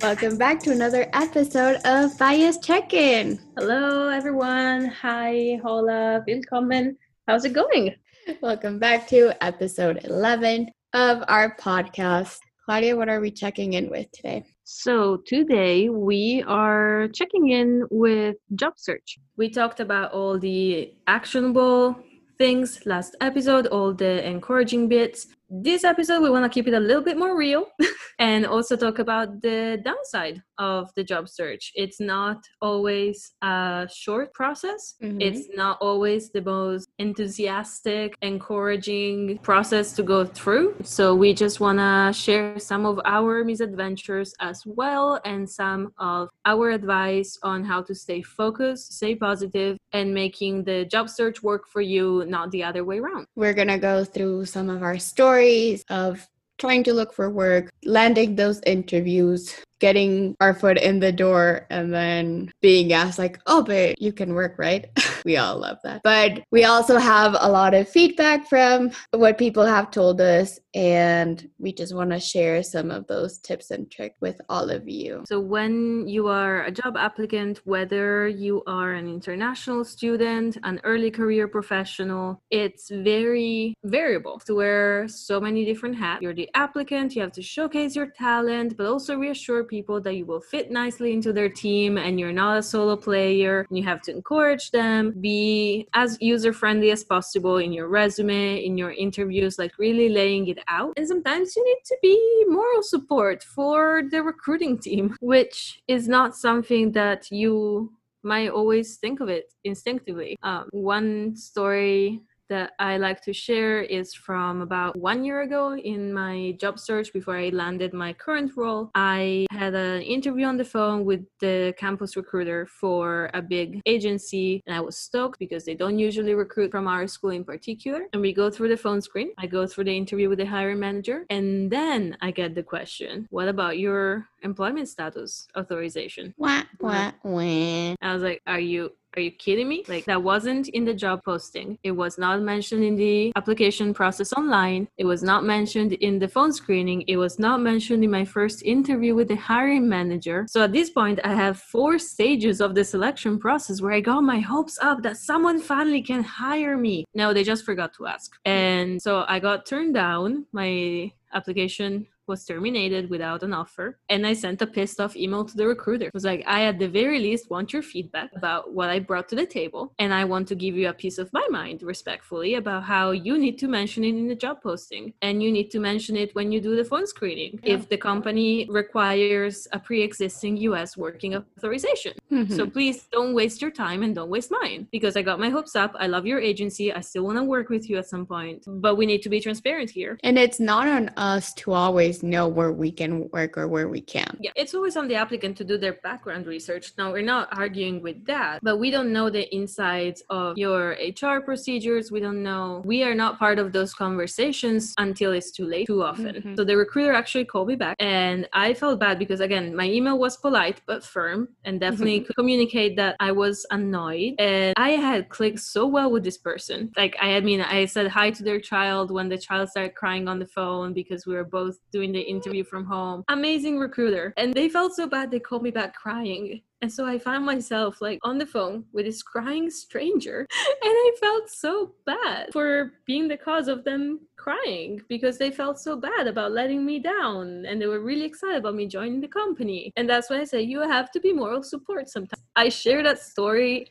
Welcome back to another episode of Bias Check-In. Hello, everyone. Hi, hola, willkommen. How's it going? Welcome back to episode 11 of our podcast. Claudia, what are we checking in with today? So, today we are checking in with job search. We talked about all the actionable things last episode, all the encouraging bits. This episode, we want to keep it a little bit more real and also talk about the downside of the job search. It's not always a short process, Mhm. it's not always the most enthusiastic, encouraging process to go through. So, we just want to share some of our misadventures as well and some of our advice on how to stay focused, stay positive, and making the job search work for you, not the other way around. We're going to go through some of our stories of trying to look for work, landing those interviews, getting our foot in the door, and then being asked, like, oh, but you can work, right? we all love that. But we also have a lot of feedback from what people have told us, and we just want to share some of those tips and tricks with all of you. So, when you are a job applicant, whether you are an international student, an early career professional, it's very variable to wear so many different hats. You're the applicant, you have to showcase your talent, but also reassure people that you will fit nicely into their team and you're not a solo player. And you have to encourage them, be as user friendly as possible in your resume, in your interviews, like really laying it out. And sometimes you need to be moral support for the recruiting team, which is not something that you might always think of it instinctively. Um, one story that I like to share is from about one year ago in my job search before I landed my current role. I had an interview on the phone with the campus recruiter for a big agency, and I was stoked because they don't usually recruit from our school in particular. And we go through the phone screen, I go through the interview with the hiring manager, and then I get the question What about your employment status authorization? Wah, wah, wah. I was like, are you are you kidding me? Like that wasn't in the job posting. It was not mentioned in the application process online. It was not mentioned in the phone screening. It was not mentioned in my first interview with the hiring manager. So at this point, I have four stages of the selection process where I got my hopes up that someone finally can hire me. No, they just forgot to ask. And so I got turned down. My application was terminated without an offer. And I sent a pissed off email to the recruiter. It was like, I at the very least want your feedback about what I brought to the table. And I want to give you a piece of my mind respectfully about how you need to mention it in the job posting. And you need to mention it when you do the phone screening. Yeah. If the company requires a pre existing US working authorization. So Mhm. please don't waste your time and don't waste mine because I got my hopes up. I love your agency. I still want to work with you at some point, but we need to be transparent here. And it's not on us to always know where we can work or where we can't. Yeah, it's always on the applicant to do their background research. Now, we're not arguing with that, but we don't know the insides of your HR procedures. We don't know. We are not part of those conversations until it's too late, too often. Mhm. So the recruiter actually called me back, and I felt bad because, again, my email was polite but firm and definitely could communicate that I was annoyed. And I had clicked so well with this person. Like, I mean, I said hi to their child when the child started crying on the phone because we were both doing the interview from home. Amazing recruiter. And they felt so bad they called me back crying. And so I found myself like on the phone with this crying stranger. And I felt so bad for being the cause of them crying because they felt so bad about letting me down. And they were really excited about me joining the company. And that's why I say you have to be moral support sometimes. I share that story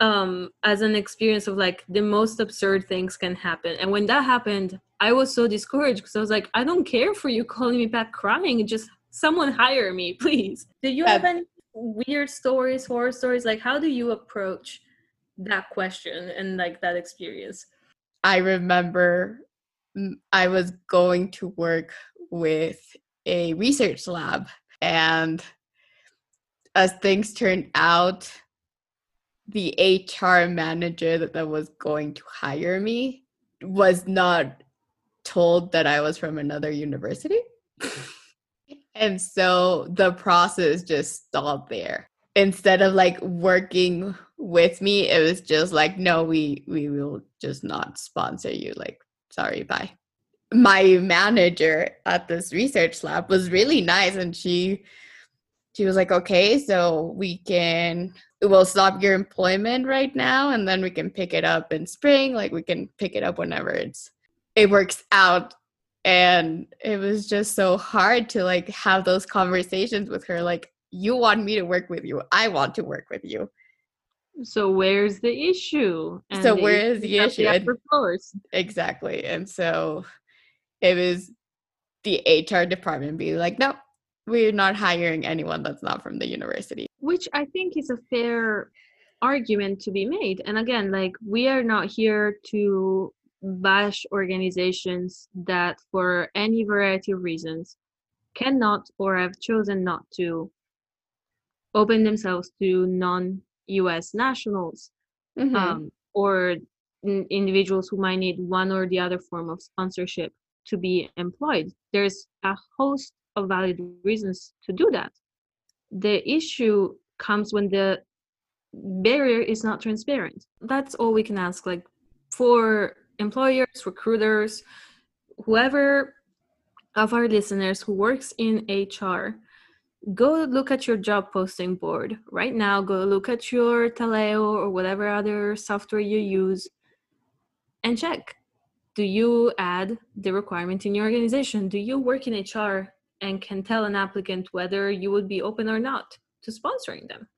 um as an experience of like the most absurd things can happen and when that happened i was so discouraged because i was like i don't care for you calling me back crying just someone hire me please. Do you have any weird stories horror stories? Like how do you approach that question and like that experience? I remember I was going to work with a research lab, and as things turned out, the HR manager that was going to hire me was not told that I was from another university. and so the process just stopped there. Instead of like working with me, it was just like, no, we we will just not sponsor you. Like, sorry, bye. My manager at this research lab was really nice and she she was like, okay, so we can, we'll stop your employment right now and then we can pick it up in spring. Like we can pick it up whenever it's, it works out. And it was just so hard to like have those conversations with her. Like, you want me to work with you. I want to work with you. So where's the issue? And so where is the issue? The exactly. And so it was the HR department being like, no, we're not hiring anyone that's not from the university. Which I think is a fair argument to be made. And again, like we are not here to bash organizations that for any variety of reasons cannot or have chosen not to open themselves to non US nationals mm-hmm. um, or n- individuals who might need one or the other form of sponsorship to be employed. There's a host of valid reasons to do that. The issue comes when the barrier is not transparent. That's all we can ask. Like for employers, recruiters, whoever of our listeners who works in HR, go look at your job posting board right now. Go look at your Taleo or whatever other software you use and check. Do you add the requirement in your organization? Do you work in HR and can tell an applicant whether you would be open or not to sponsoring them?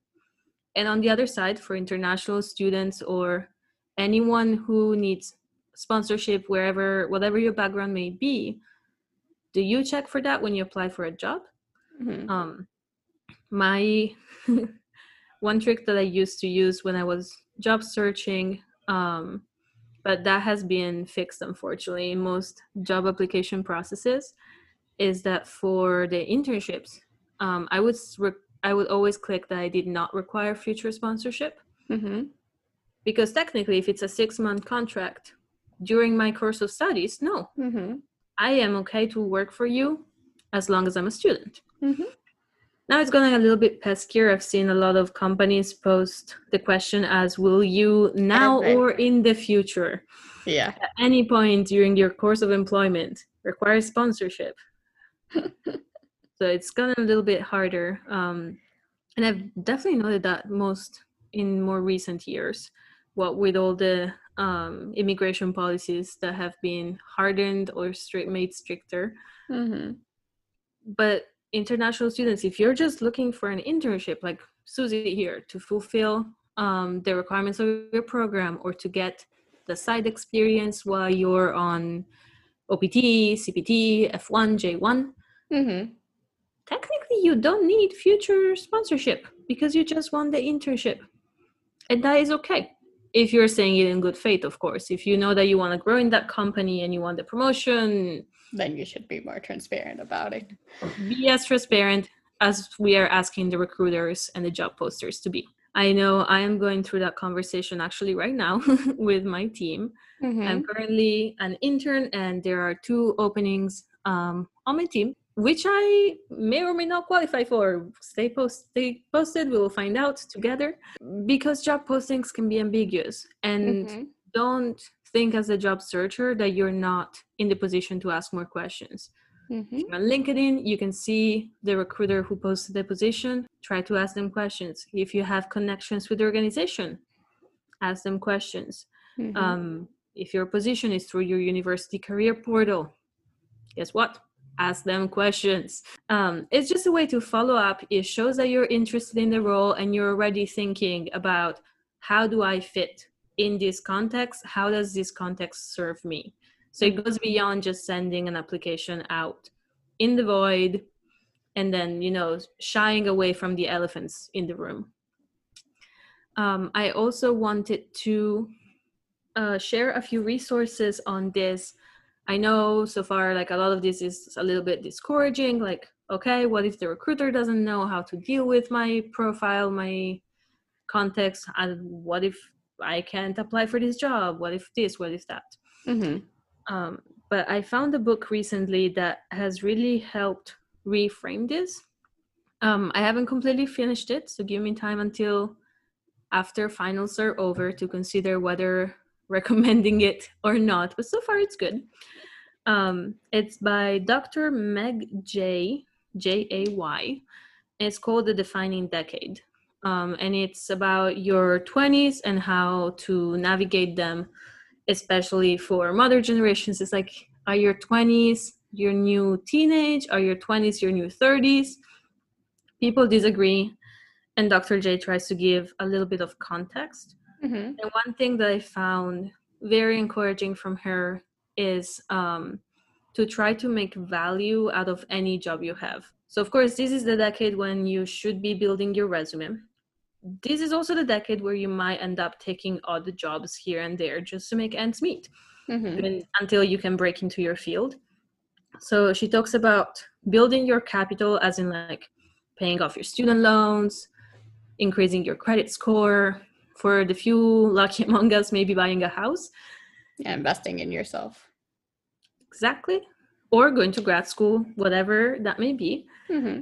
And on the other side, for international students or anyone who needs sponsorship, wherever, whatever your background may be, do you check for that when you apply for a job? Mm-hmm. Um, my one trick that I used to use when I was job searching, um, but that has been fixed unfortunately in most job application processes, is that for the internships, um, I would re- I would always click that I did not require future sponsorship. Mm-hmm. Because technically, if it's a six month contract during my course of studies, no, mm-hmm. I am okay to work for you as long as I'm a student. Mm-hmm. Now it's going a little bit peskier. I've seen a lot of companies post the question as will you now or in the future? Yeah. At any point during your course of employment require sponsorship. so it's gotten a little bit harder. Um, and I've definitely noted that most in more recent years, what with all the um, immigration policies that have been hardened or strict made stricter. Mm-hmm. But international students, if you're just looking for an internship, like Susie here, to fulfill um, the requirements of your program or to get the side experience while you're on OPT, CPT, F1, J1, mm-hmm. technically you don't need future sponsorship because you just want the internship. And that is okay if you're saying it in good faith, of course. If you know that you want to grow in that company and you want the promotion, then you should be more transparent about it. Be as transparent as we are asking the recruiters and the job posters to be. I know I am going through that conversation actually right now with my team. Mm-hmm. I'm currently an intern, and there are two openings um, on my team, which I may or may not qualify for. Stay post, stay posted. We will find out together because job postings can be ambiguous, and mm-hmm. don't think as a job searcher that you're not in the position to ask more questions. Mm-hmm. On LinkedIn, you can see the recruiter who posted the position, try to ask them questions. If you have connections with the organization, ask them questions. Mm-hmm. Um, if your position is through your university career portal, guess what? Ask them questions. Um, it's just a way to follow up. It shows that you're interested in the role and you're already thinking about how do I fit in this context? How does this context serve me? So it goes beyond just sending an application out in the void and then you know shying away from the elephants in the room. Um, i also wanted to uh, share a few resources on this i know so far like a lot of this is a little bit discouraging like okay what if the recruiter doesn't know how to deal with my profile my context and what if I can't apply for this job. What if this? What if that? Mm-hmm. Um, but I found a book recently that has really helped reframe this. Um, I haven't completely finished it, so give me time until after finals are over to consider whether recommending it or not. But so far, it's good. Um, it's by Dr. Meg Jay J A Y, It's called the Defining Decade. Um, and it's about your 20s and how to navigate them, especially for mother generations. It's like, are your 20s your new teenage? Are your 20s your new 30s? People disagree. And Dr. Jay tries to give a little bit of context. Mm-hmm. And one thing that I found very encouraging from her is um, to try to make value out of any job you have. So, of course, this is the decade when you should be building your resume. This is also the decade where you might end up taking odd jobs here and there just to make ends meet mm-hmm. until you can break into your field. So, she talks about building your capital, as in like paying off your student loans, increasing your credit score. For the few lucky among us, maybe buying a house. Yeah, investing in yourself exactly or going to grad school whatever that may be mm-hmm.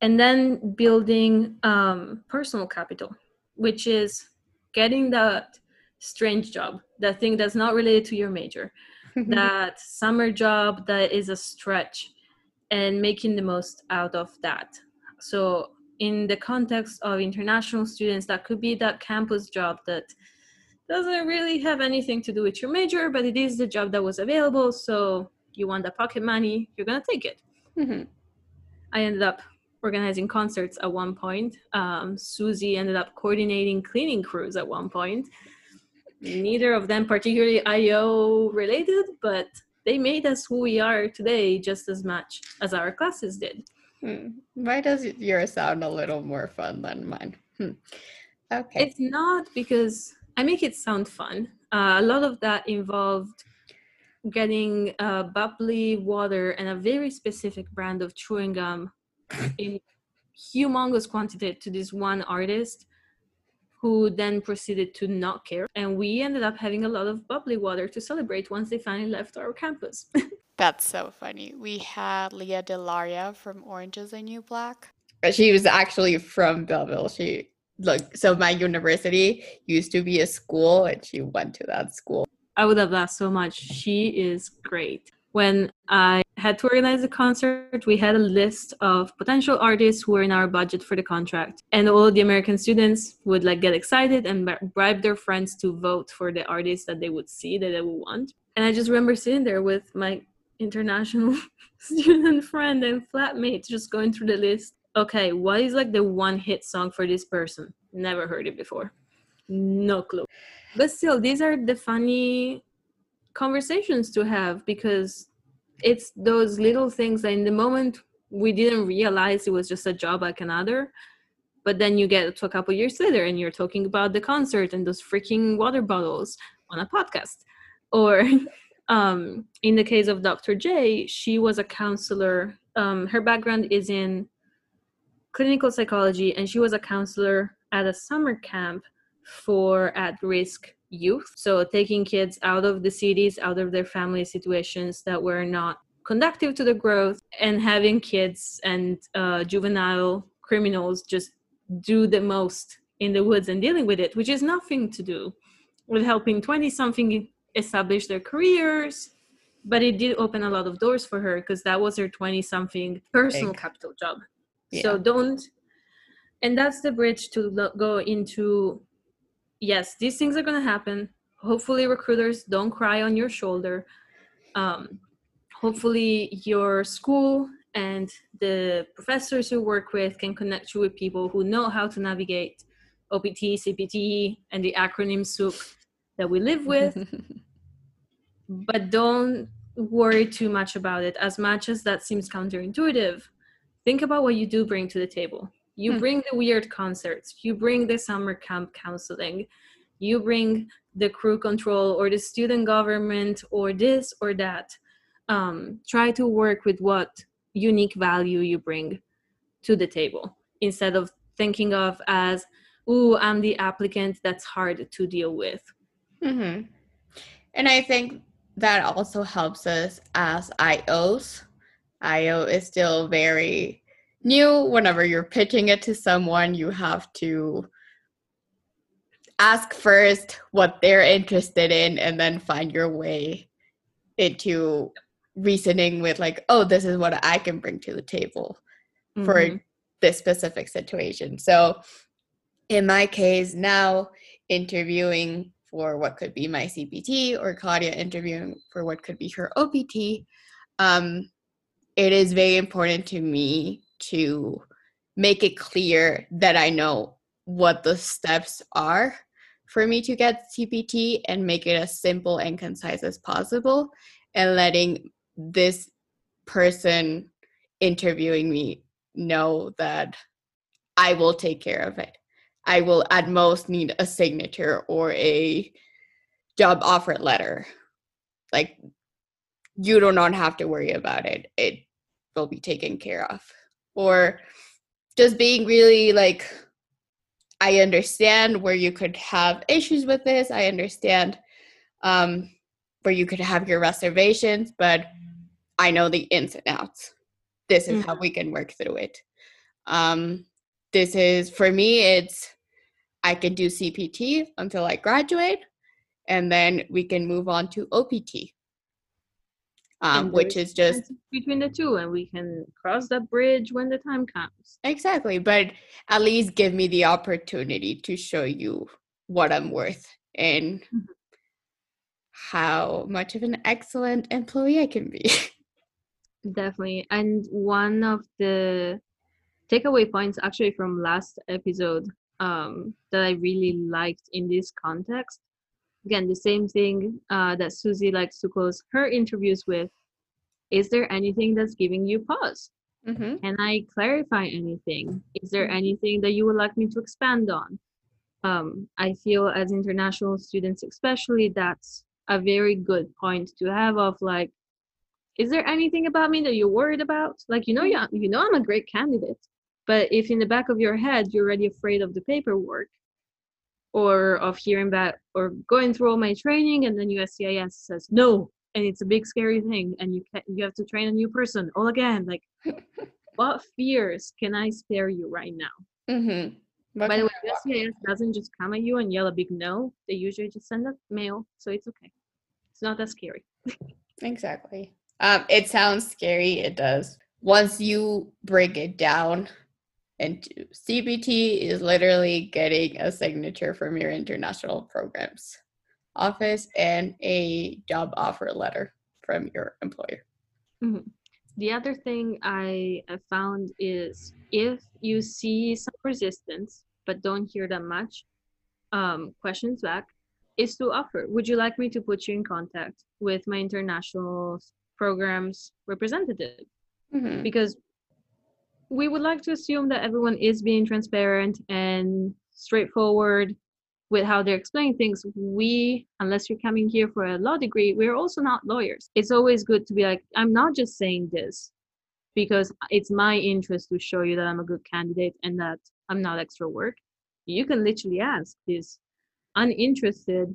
and then building um, personal capital which is getting that strange job that thing that's not related to your major that summer job that is a stretch and making the most out of that so in the context of international students that could be that campus job that doesn't really have anything to do with your major, but it is the job that was available. So you want the pocket money, you're going to take it. Mm-hmm. I ended up organizing concerts at one point. Um, Susie ended up coordinating cleaning crews at one point. Neither of them particularly IO related, but they made us who we are today just as much as our classes did. Hmm. Why does yours sound a little more fun than mine? Hmm. Okay. It's not because I make it sound fun. Uh, a lot of that involved getting uh, bubbly water and a very specific brand of chewing gum in humongous quantity to this one artist who then proceeded to not care. And we ended up having a lot of bubbly water to celebrate once they finally left our campus. That's so funny. We had Lea DeLaria from Orange is the New Black. She was actually from Belleville. She look, so my university used to be a school and she went to that school. I would have laughed so much. She is great. When I had to organize the concert, we had a list of potential artists who were in our budget for the contract. And all the American students would like get excited and bribe their friends to vote for the artists that they would see that they would want. And I just remember sitting there with my international student friend and flatmate just going through the list okay, what is like the one hit song for this person? Never heard it before. No clue. But still, these are the funny conversations to have because it's those little things that in the moment we didn't realize it was just a job like another. But then you get to a couple years later and you're talking about the concert and those freaking water bottles on a podcast. Or um, in the case of Dr. Jay, she was a counselor. Um, her background is in clinical psychology, and she was a counselor at a summer camp for at risk youth. So, taking kids out of the cities, out of their family situations that were not conductive to the growth, and having kids and uh, juvenile criminals just do the most in the woods and dealing with it, which is nothing to do with helping 20 something establish their careers. But it did open a lot of doors for her because that was her 20 something personal Big. capital job. Yeah. So don't, and that's the bridge to lo- go into yes, these things are going to happen. Hopefully, recruiters don't cry on your shoulder. Um, hopefully, your school and the professors you work with can connect you with people who know how to navigate OPT, CPT, and the acronym soup that we live with. but don't worry too much about it, as much as that seems counterintuitive think about what you do bring to the table. You hmm. bring the weird concerts, you bring the summer camp counseling, you bring the crew control or the student government or this or that. Um, try to work with what unique value you bring to the table instead of thinking of as, "Ooh, I'm the applicant that's hard to deal with." Mm-hmm. And I think that also helps us as IOs IO is still very new. Whenever you're pitching it to someone, you have to ask first what they're interested in and then find your way into reasoning with like oh this is what i can bring to the table mm-hmm. for this specific situation. So in my case, now interviewing for what could be my CPT or Claudia interviewing for what could be her OPT, um, it is very important to me to make it clear that I know what the steps are for me to get CPT and make it as simple and concise as possible and letting this person interviewing me know that I will take care of it. I will at most need a signature or a job offer letter. Like you do not have to worry about it. It will be taken care of. Or just being really like I understand where you could have issues with this. I understand um, where you could have your reservations, but I know the ins and outs. This is mm-hmm. how we can work through it. Um, this is for me, it's I can do CPT until I graduate, and then we can move on to OPT, um, which is just between the two, and we can cross that bridge when the time comes. Exactly, but at least give me the opportunity to show you what I'm worth and mm-hmm. how much of an excellent employee I can be. Definitely, and one of the takeaway points actually from last episode um, that I really liked in this context. Again, the same thing uh, that Susie likes to close her interviews with. Is there anything that's giving you pause? Mm-hmm. Can I clarify anything? Is there mm-hmm. anything that you would like me to expand on? Um, I feel as international students, especially, that's a very good point to have of like, is there anything about me that you're worried about? Like, you know, you, you know, I'm a great candidate. But if in the back of your head you're already afraid of the paperwork or of hearing back or going through all my training and then USCIS says no and it's a big scary thing and you can, you have to train a new person all again like what fears can I spare you right now? Mm-hmm. By the way, USCIS doesn't just come at you and yell a big no. They usually just send a mail, so it's okay. It's not that scary. exactly. Um, it sounds scary. It does. Once you break it down, and CPT is literally getting a signature from your international programs office and a job offer letter from your employer. Mm-hmm. The other thing I found is if you see some resistance but don't hear that much um, questions back, is to offer. Would you like me to put you in contact with my international programs representative? Mm-hmm. Because we would like to assume that everyone is being transparent and straightforward with how they're explaining things. We, unless you're coming here for a law degree, we're also not lawyers. It's always good to be like, I'm not just saying this because it's my interest to show you that I'm a good candidate and that I'm not extra work. You can literally ask this uninterested,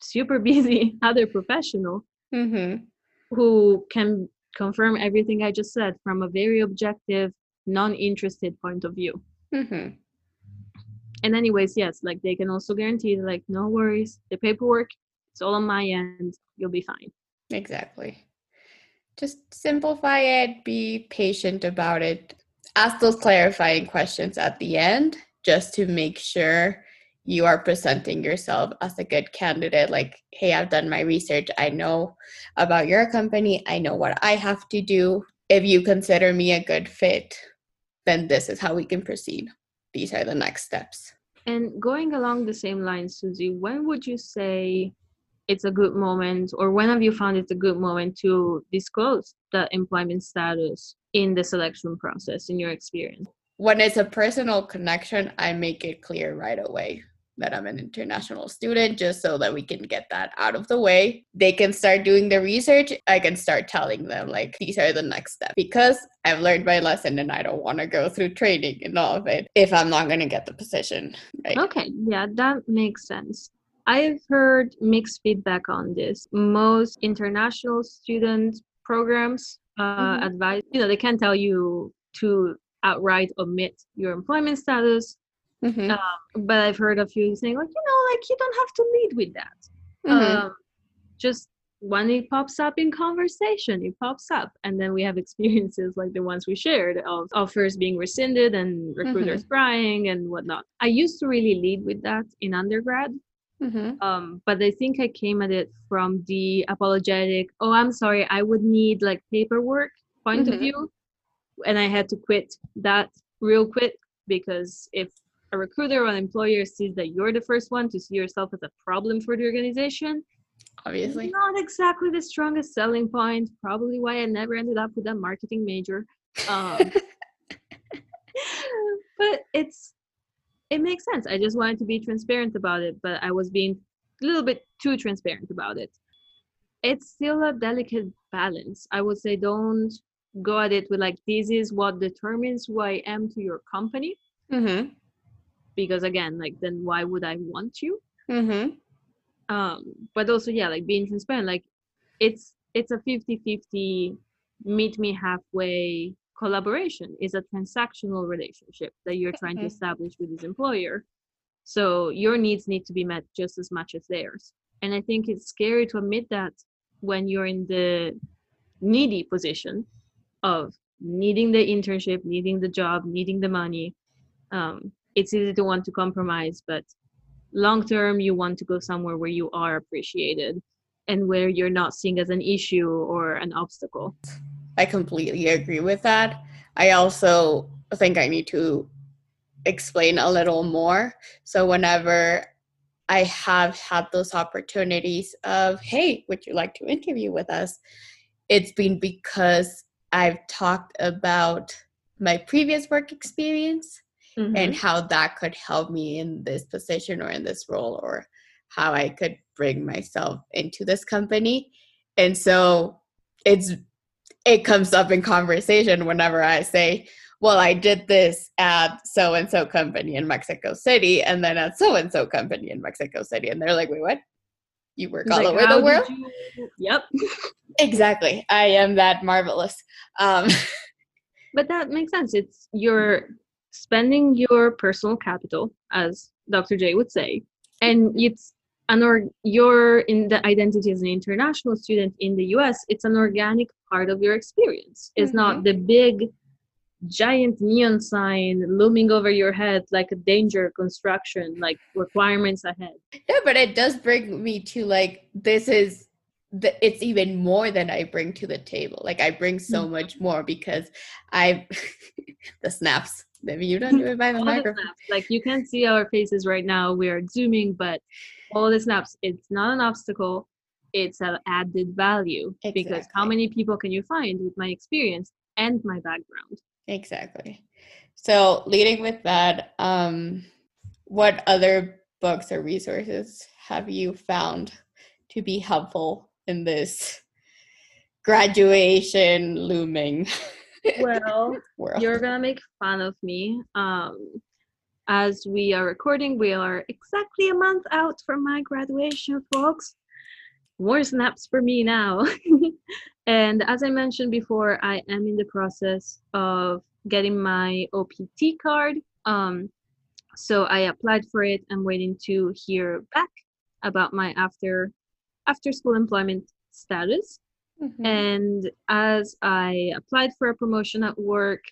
super busy other professional mm-hmm. who can confirm everything I just said from a very objective, non-interested point of view. Mm-hmm. And anyways, yes, like they can also guarantee like no worries, the paperwork it's all on my end, you'll be fine. Exactly. Just simplify it, be patient about it. Ask those clarifying questions at the end just to make sure you are presenting yourself as a good candidate like hey i've done my research. I know about your company. I know what i have to do. If you consider me a good fit then this is how we can proceed. These are the next steps. And going along the same lines susie when would you say it's a good moment or when have you found it's a good moment to disclose the employment status in the selection process in your experience? When it's a personal connection i make it clear right away that I'm an international student just so that we can get that out of the way. They can start doing the research. I can start telling them, like, these are the next steps because I've learned my lesson and I don't want to go through training and all of it if I'm not going to get the position. Right? Okay, yeah, that makes sense. I've heard mixed feedback on this. Most international student programs uh, mm-hmm. advise, you know, they can tell you to outright omit your employment status Mm-hmm. Um, but I've heard a few saying like, you know, like you don't have to lead with that. Mm-hmm. Um, just when it pops up in conversation, it pops up. And then we have experiences like the ones we shared of offers being rescinded and recruiters mm-hmm. crying and whatnot. I used to really lead with that in undergrad. Mm-hmm. Um, but I think I came at it from the apologetic, oh, I'm sorry, I would need like paperwork point mm-hmm. of view. And I had to quit that real quick because if a recruiter or an employer sees that you're the first one to see yourself as a problem for the organization, obviously. not exactly the strongest selling point probably why i never ended up with a marketing major um, but it's it makes sense. I just wanted to be transparent about it but i was being a little bit too transparent about it. It's still a delicate balance. I would say don't go at it with like this is what determines who i am to your company. Mm-hmm. Because again like then why would i want you mm-hmm. Um but also yeah like being transparent like it's it's a 50 50 meet me halfway collaboration. Is a transactional relationship that you're trying to establish with this employer. So your needs need to be met just as much as theirs. And i think it's scary to admit that when you're in the needy position of needing the internship needing the job needing the money um, it's easy to want to compromise but long term you want to go somewhere where you are appreciated and where you're not seen as an issue or an obstacle. I completely agree with that. I also think i need to explain a little more. So whenever i have had those opportunities of hey would you like to interview with us? it's been because i've talked about my previous work experience mm-hmm. and how that could help me in this position or in this role or how I could bring myself into this company. And so it's it comes up in conversation whenever I say, well, I did this at so and so company in Mexico City and then at so and so company in Mexico City. And they're like, wait, what? You work all like, over the world? You... Yep. exactly. I am that marvelous. Um, but that makes sense. It's your spending your personal capital, as Dr. Jay would say, and it's an or your in the identity as an international student in the US, it's an organic part of your experience. It's mm-hmm. not the big giant neon sign looming over your head like a danger construction, like requirements ahead. Yeah, but it does bring me to like this is the, it's even more than I bring to the table. Like I bring so mm-hmm. much more because I the snaps you don't do it by the microphone. like you can't see our faces right now. We are zooming, but all the snaps, it's not an obstacle. It's an added value exactly. because how many people can you find with my experience and my background? Exactly. So leading with that, um, what other books or resources have you found to be helpful in this graduation looming? well, you're gonna make fun of me. Um, as we are recording, we are exactly a month out from my graduation, folks. More snaps for me now. and as I mentioned before, I am in the process of getting my OPT card. Um, so I applied for it. I'm waiting to hear back about my after after school employment status. Mm-hmm. And as I applied for a promotion at work,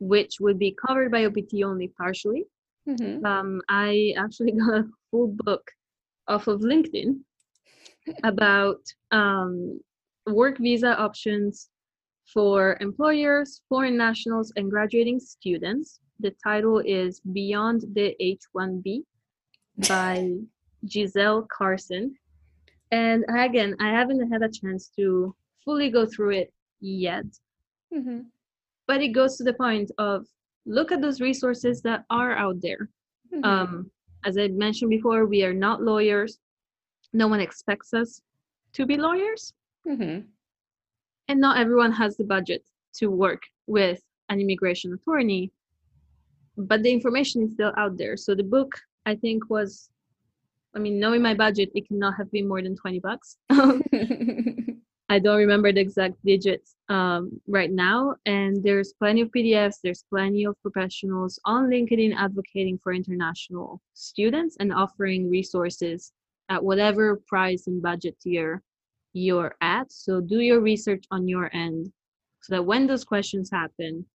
which would be covered by OPT only partially, mm-hmm. um, I actually got a full book off of LinkedIn about um, work visa options for employers, foreign nationals, and graduating students. The title is Beyond the H 1B by Giselle Carson and again i haven't had a chance to fully go through it yet mm-hmm. but it goes to the point of look at those resources that are out there mm-hmm. um, as i mentioned before we are not lawyers no one expects us to be lawyers mm-hmm. and not everyone has the budget to work with an immigration attorney but the information is still out there so the book i think was I mean, knowing my budget, it cannot have been more than 20 bucks. I don't remember the exact digits um, right now. And there's plenty of PDFs, there's plenty of professionals on LinkedIn advocating for international students and offering resources at whatever price and budget tier you're at. So do your research on your end so that when those questions happen,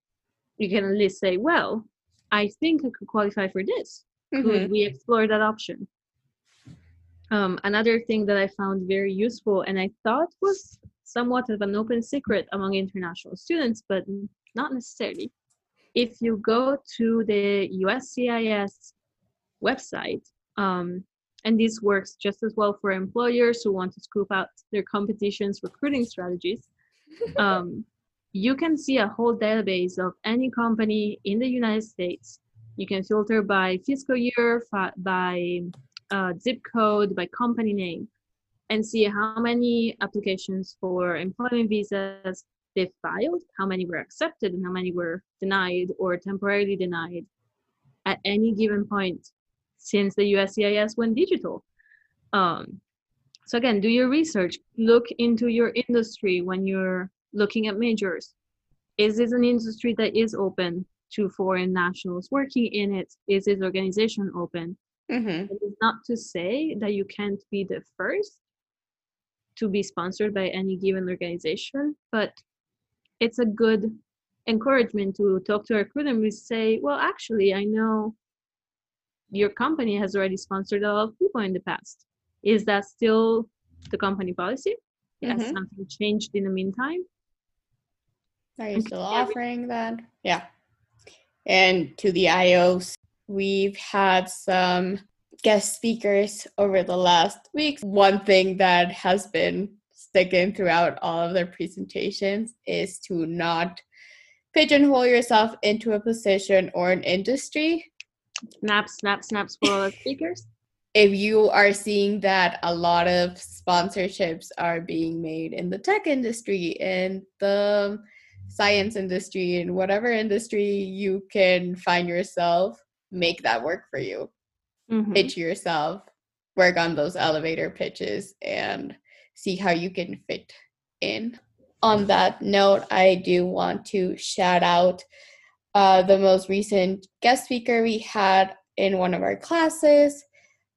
you can at least say, well, I think I could qualify for this. Mm-hmm. Could we explore that option? Um, another thing that I found very useful and I thought was somewhat of an open secret among international students, but not necessarily. If you go to the USCIS website, um, and this works just as well for employers who want to scoop out their competition's recruiting strategies. Um, you can see a whole database of any company in the United States. You can filter by fiscal year, by uh, zip code, by company name, and see how many applications for employment visas they filed, how many were accepted, and how many were denied or temporarily denied at any given point since the USCIS went digital. Um, so again, do your research. Look into your industry when you're looking at majors. Is this an industry that is open to foreign nationals working in it? Is this organization open? Mm-hmm. It is not to say that you can't be the first to be sponsored by any given organization, but it's a good encouragement to talk to our recruiter and we say, well, actually, I know your company has already sponsored a lot of people in the past. Is that still the company policy? Has mm-hmm. something changed in the meantime? Are you still offering that? Yeah. And to the IOs, we've had some guest speakers over the last week. One thing that has been sticking throughout all of their presentations is to not pigeonhole yourself into a position or an industry snap, snap, snap, for all the speakers. If you are seeing that a lot of sponsorships are being made in the tech industry and the science industry and whatever industry you can find yourself, make that work for you. Mm-hmm. Pitch yourself, work on those elevator pitches, and see how you can fit in. On that note, I do want to shout out uh, the most recent guest speaker we had in one of our classes.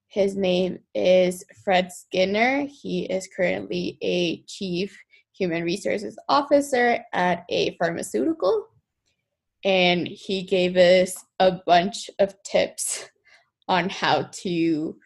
His name is Fred Skinner. He is currently a chief human resources officer at a pharmaceutical. And he gave us a bunch of tips on how to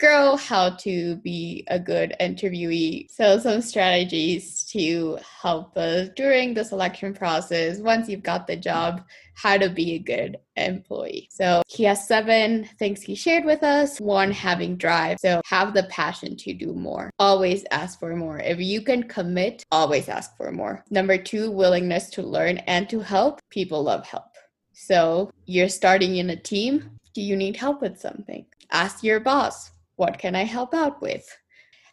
grow, how to be a good interviewee. So, some strategies to help us during the selection process once you've got the job how to be a good employee. So he has seven things he shared with us. One, having drive. So have the passion to do more. Always ask for more. If you can commit, always ask for more. Number two, willingness to learn and to help. People love help. So you're starting in a team. Do you need help with something? Ask your boss, what can I help out with?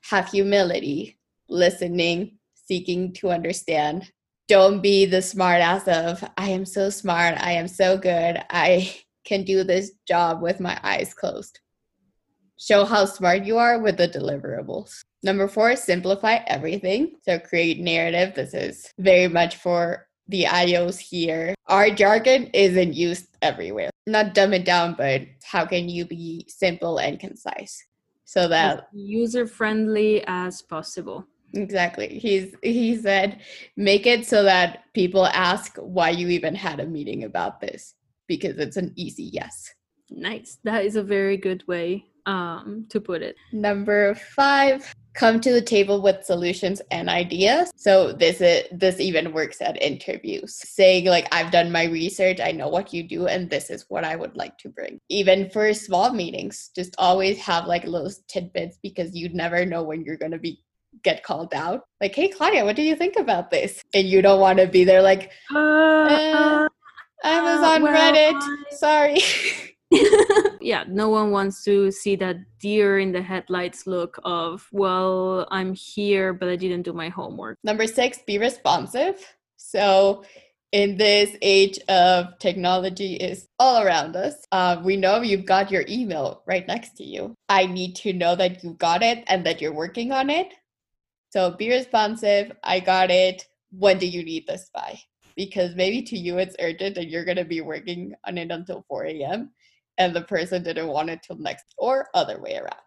Have humility, listening, seeking to understand, don't be the smart ass of I am so smart, I am so good, I can do this job with my eyes closed. Show how smart you are with the deliverables. Number four, simplify everything. So create narrative. This is very much for the IOs here. Our jargon isn't used everywhere. Not dumb it down, but how can you be simple and concise so that user friendly as possible. Exactly. He's he said make it so that people ask why you even had a meeting about this because it's an easy yes. Nice. That is a very good way um to put it. Number 5, come to the table with solutions and ideas. So this is this even works at interviews. Saying like I've done my research, I know what you do and this is what I would like to bring. Even for small meetings, just always have like little tidbits because you never know when you're going to be get called out like hey claudia what do you think about this and you don't want to be there like uh, uh, i was uh, on well, reddit I... sorry yeah no one wants to see that deer in the headlights look of well i'm here but i didn't do my homework number six be responsive so in this age of technology is all around us uh, we know you've got your email right next to you i need to know that you got it and that you're working on it so be responsive. I got it. When do you need this by? Because maybe to you it's urgent and you're going to be working on it until 4 a.m. and the person didn't want it till next or other way around.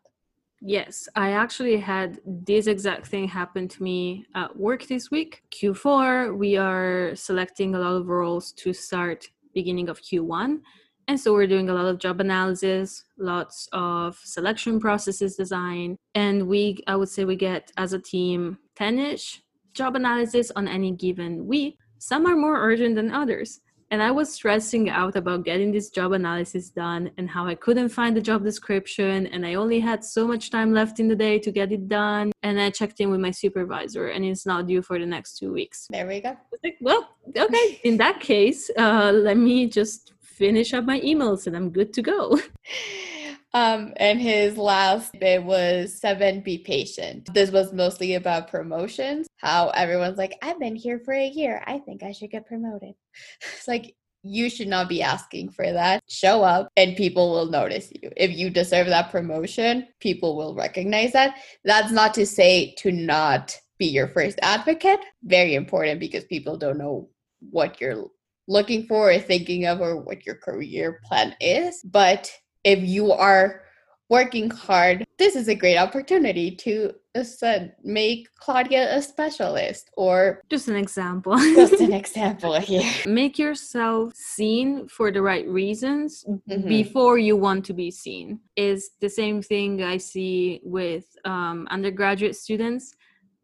Yes, I actually had this exact thing happen to me at work this week. Q4, we are selecting a lot of roles to start beginning of Q1. And so we're doing a lot of job analysis, lots of selection processes design. And we, I would say, we get as a team 10 ish job analysis on any given week. Some are more urgent than others. And I was stressing out about getting this job analysis done and how I couldn't find the job description. And I only had so much time left in the day to get it done. And I checked in with my supervisor, and it's not due for the next two weeks. There we go. Like, well, okay. In that case, uh, let me just finish up my emails and I'm good to go. Um, and his last bit was seven, be patient. This was mostly about promotions. How everyone's like, I've been here for a year. I think I should get promoted. It's like, you should not be asking for that. Show up and people will notice you. If you deserve that promotion, people will recognize that. That's not to say to not be your first advocate. Very important because people don't know what you're looking for or thinking of or what your career plan is. But if you are working hard, this is a great opportunity to uh, make Claudia a specialist or just an example. just an example here. Make yourself seen for the right reasons mm-hmm. before you want to be seen. Is the same thing I see with um, undergraduate students.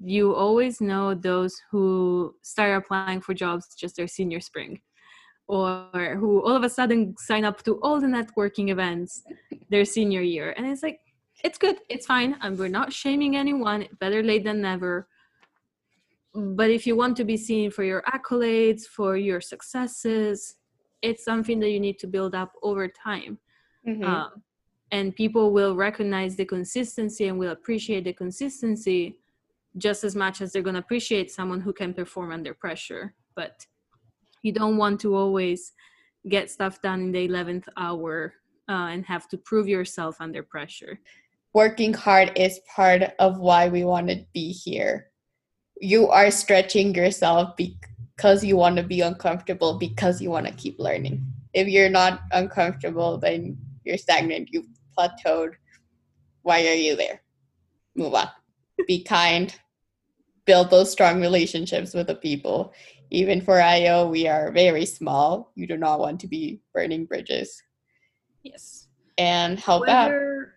You always know those who start applying for jobs just their senior spring or who all of a sudden sign up to all the networking events their senior year. And it's like it's good. It's fine. And we're not shaming anyone. Better late than never. But if you want to be seen for your accolades for your successes it's something that you need to build up over time. Mm-hmm. um, and people will recognize the consistency and will appreciate the consistency just as much as they're going to appreciate someone who can perform under pressure. But you don't want to always get stuff done in the 11th hour uh, and have to prove yourself under pressure. Working hard is part of why we want to be here. You are stretching yourself because you want to be uncomfortable because you want to keep learning. If you're not uncomfortable then you're stagnant you've plateaued. Why are you there? Move on. Be kind build those strong relationships with the people even for IO, we are very small. You do not want to be burning bridges. Yes. And help Whether,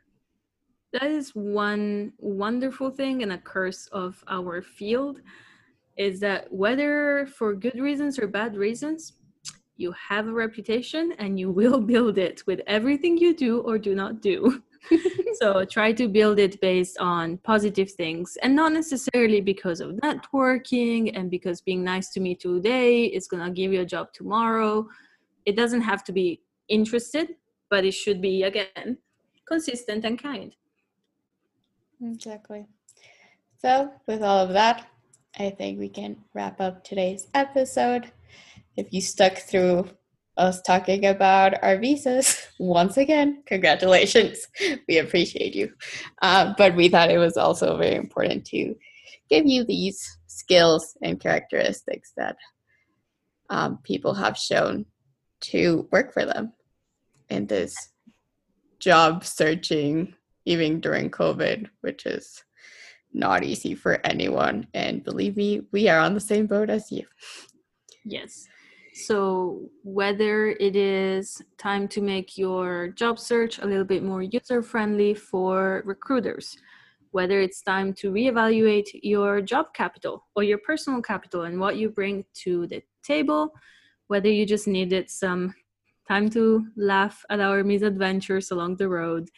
out. That is one wonderful thing and a curse of our field is that whether for good reasons or bad reasons, you have a reputation and you will build it with everything you do or do not do. so try to build it based on positive things and not necessarily because of networking and because being nice to me today is going to give you a job tomorrow. It doesn't have to be interested, but it should be, again, consistent and kind. Exactly. So, with all of that, I think we can wrap up today's episode. If you stuck through us talking about our visas. Once again, congratulations. We appreciate you. Uh, but we thought it was also very important to give you these skills and characteristics that um, people have shown to work for them in this job searching, even during COVID, which is not easy for anyone. And believe me, we are on the same boat as you. Yes. So, whether it is time to make your job search a little bit more user friendly for recruiters, whether it's time to reevaluate your job capital or your personal capital and what you bring to the table, whether you just needed some time to laugh at our misadventures along the road,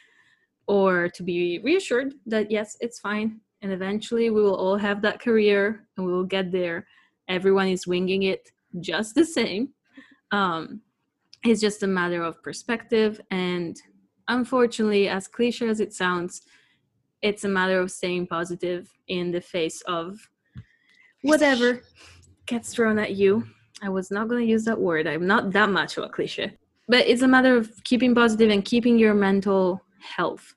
or to be reassured that yes, it's fine. And eventually we will all have that career and we will get there. Everyone is winging it just the same. Um, it's just a matter of perspective. And unfortunately, as cliche as it sounds, it's a matter of staying positive in the face of whatever gets thrown at you. I was not going to use that word. I'm not that much of a cliche. But it's a matter of keeping positive and keeping your mental health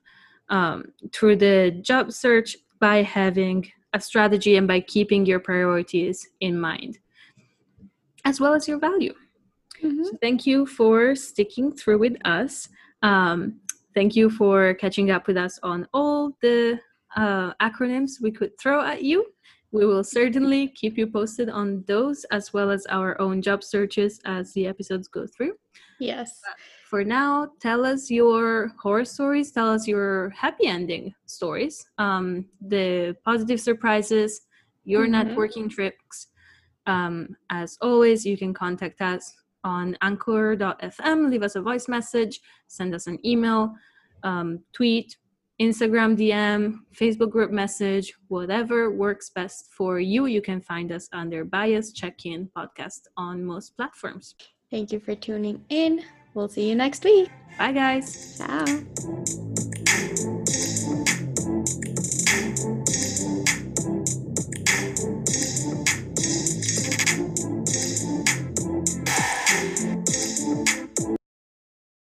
um, through the job search by having a strategy and by keeping your priorities in mind as well as your value. Mm-hmm. So thank you for sticking through with us. Um, Thank you for catching up with us on all the uh, acronyms we could throw at you. We will certainly keep you posted on those as well as our own job searches as the episodes go through. Yes. For now, tell us your horror stories, tell us your happy ending stories, um, the positive surprises, your Mhm. networking tricks. Um, as always, you can contact us on anchor.fm, leave us a voice message, send us an email, um, tweet, Instagram DM, Facebook group message, whatever works best for you. You can find us under Bias Check In Podcast on most platforms. Thank you for tuning in. We'll see you next week. Bye, guys. Ciao.